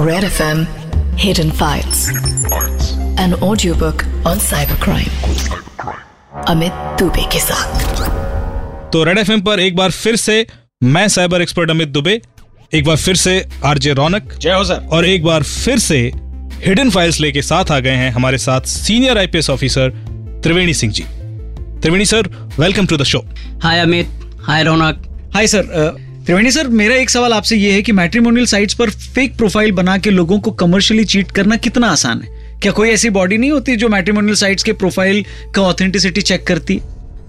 Red FM Hidden Files. An audiobook on cybercrime. Amit Dubey के साथ तो रेड एफ़ पर एक बार फिर से मैं साइबर एक्सपर्ट अमित दुबे एक बार फिर से आरजे रौनक जय हो सर। और एक बार फिर से हिडन फाइल्स लेके साथ आ गए हैं हमारे साथ senior IPS officer Triveni Singh ji. Triveni sir welcome to the show hi Amit hi Raunak. Hi sir Triveni sir, मेरा एक सवाल आपसे ये है कि मैट्रिमोनियल साइट्स पर फेक प्रोफ़ाइल बना के लोगों को कमर्शियली चीट करना कितना आसान है? क्या कोई ऐसी बॉडी नहीं होती जो मैट्रिमोनियल साइट्स के प्रोफ़ाइल का ऑथेंटिसिटी चेक करती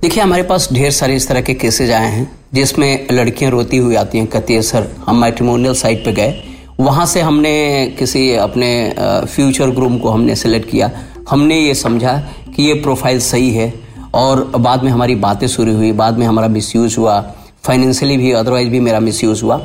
देखिए, हमारे पास ढेर सारे इस तरह के केसेज आए हैं, जिसमें लड़कियाँ रोती हुई आती हैं, कहती है, सर, हम मैट्रिमोनियल साइट पे गए। वहाँ से हमने किसी अपने फ्यूचर ग्रूम को हमने सेलेक्ट किया। हमने ये समझा कि ये प्रोफ़ाइल सही है और बाद में हमारी बातें शुरू हुई, बाद में हमारा मिसयूज हुआ। फाइनेंशियली भी अदरवाइज़ भी मेरा मिसयूज हुआ।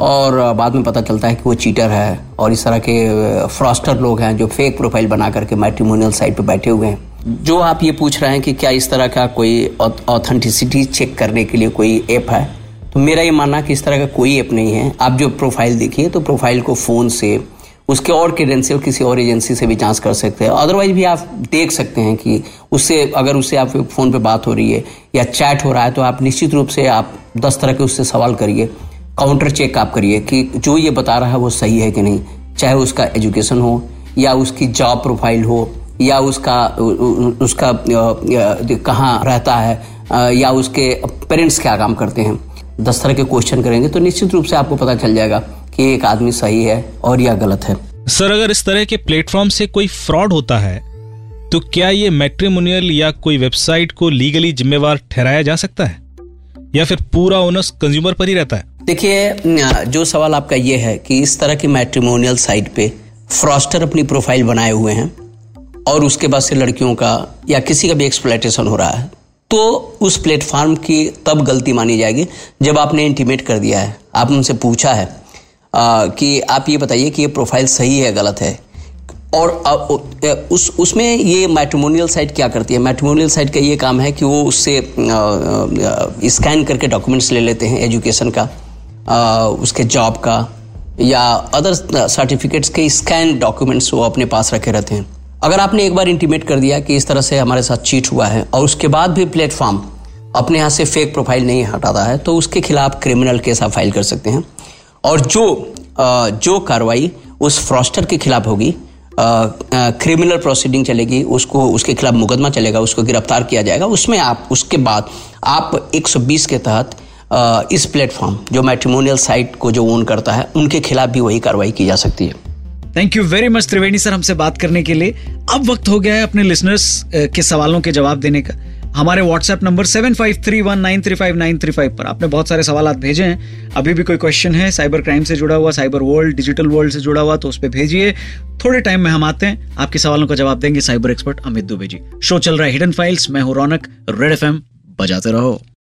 और बाद में पता चलता है कि वो चीटर है और इस तरह के फ्रॉस्टर लोग हैं जो फेक प्रोफ़ाइल बना करके मैट्रिमोनियल साइट पे बैठे हुए हैं। जो आप ये पूछ रहे हैं कि क्या इस तरह का कोई ऑथेंटिसिटी चेक करने के लिए कोई ऐप है तो मेरा ये मानना कि इस तरह का कोई ऐप नहीं है। आप जो प्रोफ़ाइल देखिए तो प्रोफ़ाइल को फ़ोन से, उसके और क्रेडेंशियल किसी और एजेंसी से भी जाँच कर सकते हैं। अदरवाइज़ भी आप देख सकते हैं कि उससे, अगर उससे आप फ़ोन पे बात हो रही है या चैट हो रहा है तो आप निश्चित रूप से आप दस तरह के उससे सवाल करिए काउंटर चेक आप करिए कि जो ये बता रहा है वो सही है कि नहीं। चाहे उसका एजुकेशन हो, या उसकी जॉब प्रोफ़ाइल हो, या उसका उसका कहाँ रहता है या उसके पेरेंट्स क्या काम करते हैं। दस तरह के क्वेश्चन करेंगे तो निश्चित रूप से आपको पता चल जाएगा कि एक आदमी सही है और या गलत है। सर, अगर इस तरह के प्लेटफॉर्म से कोई फ्रॉड होता है तो क्या ये मैट्रिमोनियल या कोई वेबसाइट को लीगली जिम्मेवार ठहराया जा सकता है? या फिर पूरा ओनर्स कंज्यूमर पर ही रहता है? देखिए जो सवाल आपका ये है कि इस तरह की मैट्रिमोनियल साइट पे फ्रॉस्टर अपनी प्रोफ़ाइल बनाए हुए हैं और उसके बाद से लड़कियों का या किसी का भी एक्सप्लाइटेशन हो रहा है तो उस प्लेटफॉर्म की तब गलती मानी जाएगी जब आपने इंटीमेट कर दिया है। आप उनसे पूछा है आ, कि आप ये बताइए कि ये प्रोफ़ाइल सही है गलत है। और उस उसमें ये मैट्रिमोनियल साइट क्या करती है? मैट्रिमोनियल साइट का ये काम है कि वो उससे स्कैन करके डॉक्यूमेंट्स ले लेते हैं एजुकेशन का आ, उसके जॉब का या अदर सर्टिफिकेट्स के स्कैन डॉक्यूमेंट्स वो अपने पास रखे रहते हैं। अगर आपने एक बार इंटीमेट कर दिया कि इस तरह से हमारे साथ चीट हुआ है और उसके बाद भी प्लेटफॉर्म अपने यहाँ से फेक प्रोफ़ाइल नहीं हटाता है तो उसके खिलाफ क्रिमिनल केस आप फ़ाइल कर सकते हैं। और जो जो कार्रवाई उस फ्रॉस्टर के खिलाफ होगी क्रिमिनल प्रोसीडिंग चलेगी, उसको, उसके खिलाफ मुकदमा चलेगा, उसको गिरफ़्तार किया जाएगा। उसमें आप, उसके बाद आप 120 के तहत इस प्लेटफॉर्म जो मैट्रिमोनियल साइट को जो ओन करता है, उनके खिलाफ भी वही कार्रवाई की जा सकती है। Thank you very much Triveni sir, हमसे बात करने के लिए। अब वक्त हो गया है अपने लिसनर्स के सवालों के जवाब देने का। हमारे WhatsApp number seven five three one nine three five nine three five पर। आपने बहुत सारे सवाल भेजे हैं। अभी भी कोई क्वेश्चन है साइबर क्राइम से जुड़ा हुआ साइबर वर्ल्ड डिजिटल वर्ल्ड से जुड़ा हुआ तो उस पर भेजिए। थोड़े टाइम में हम आते हैं। आपके सवालों का जवाब देंगे cyber expert Amit Dubey ji. Show चल रहा है हिडन फाइल्स मैं हूँ रौनक। रेड एफएम बजाते रहो।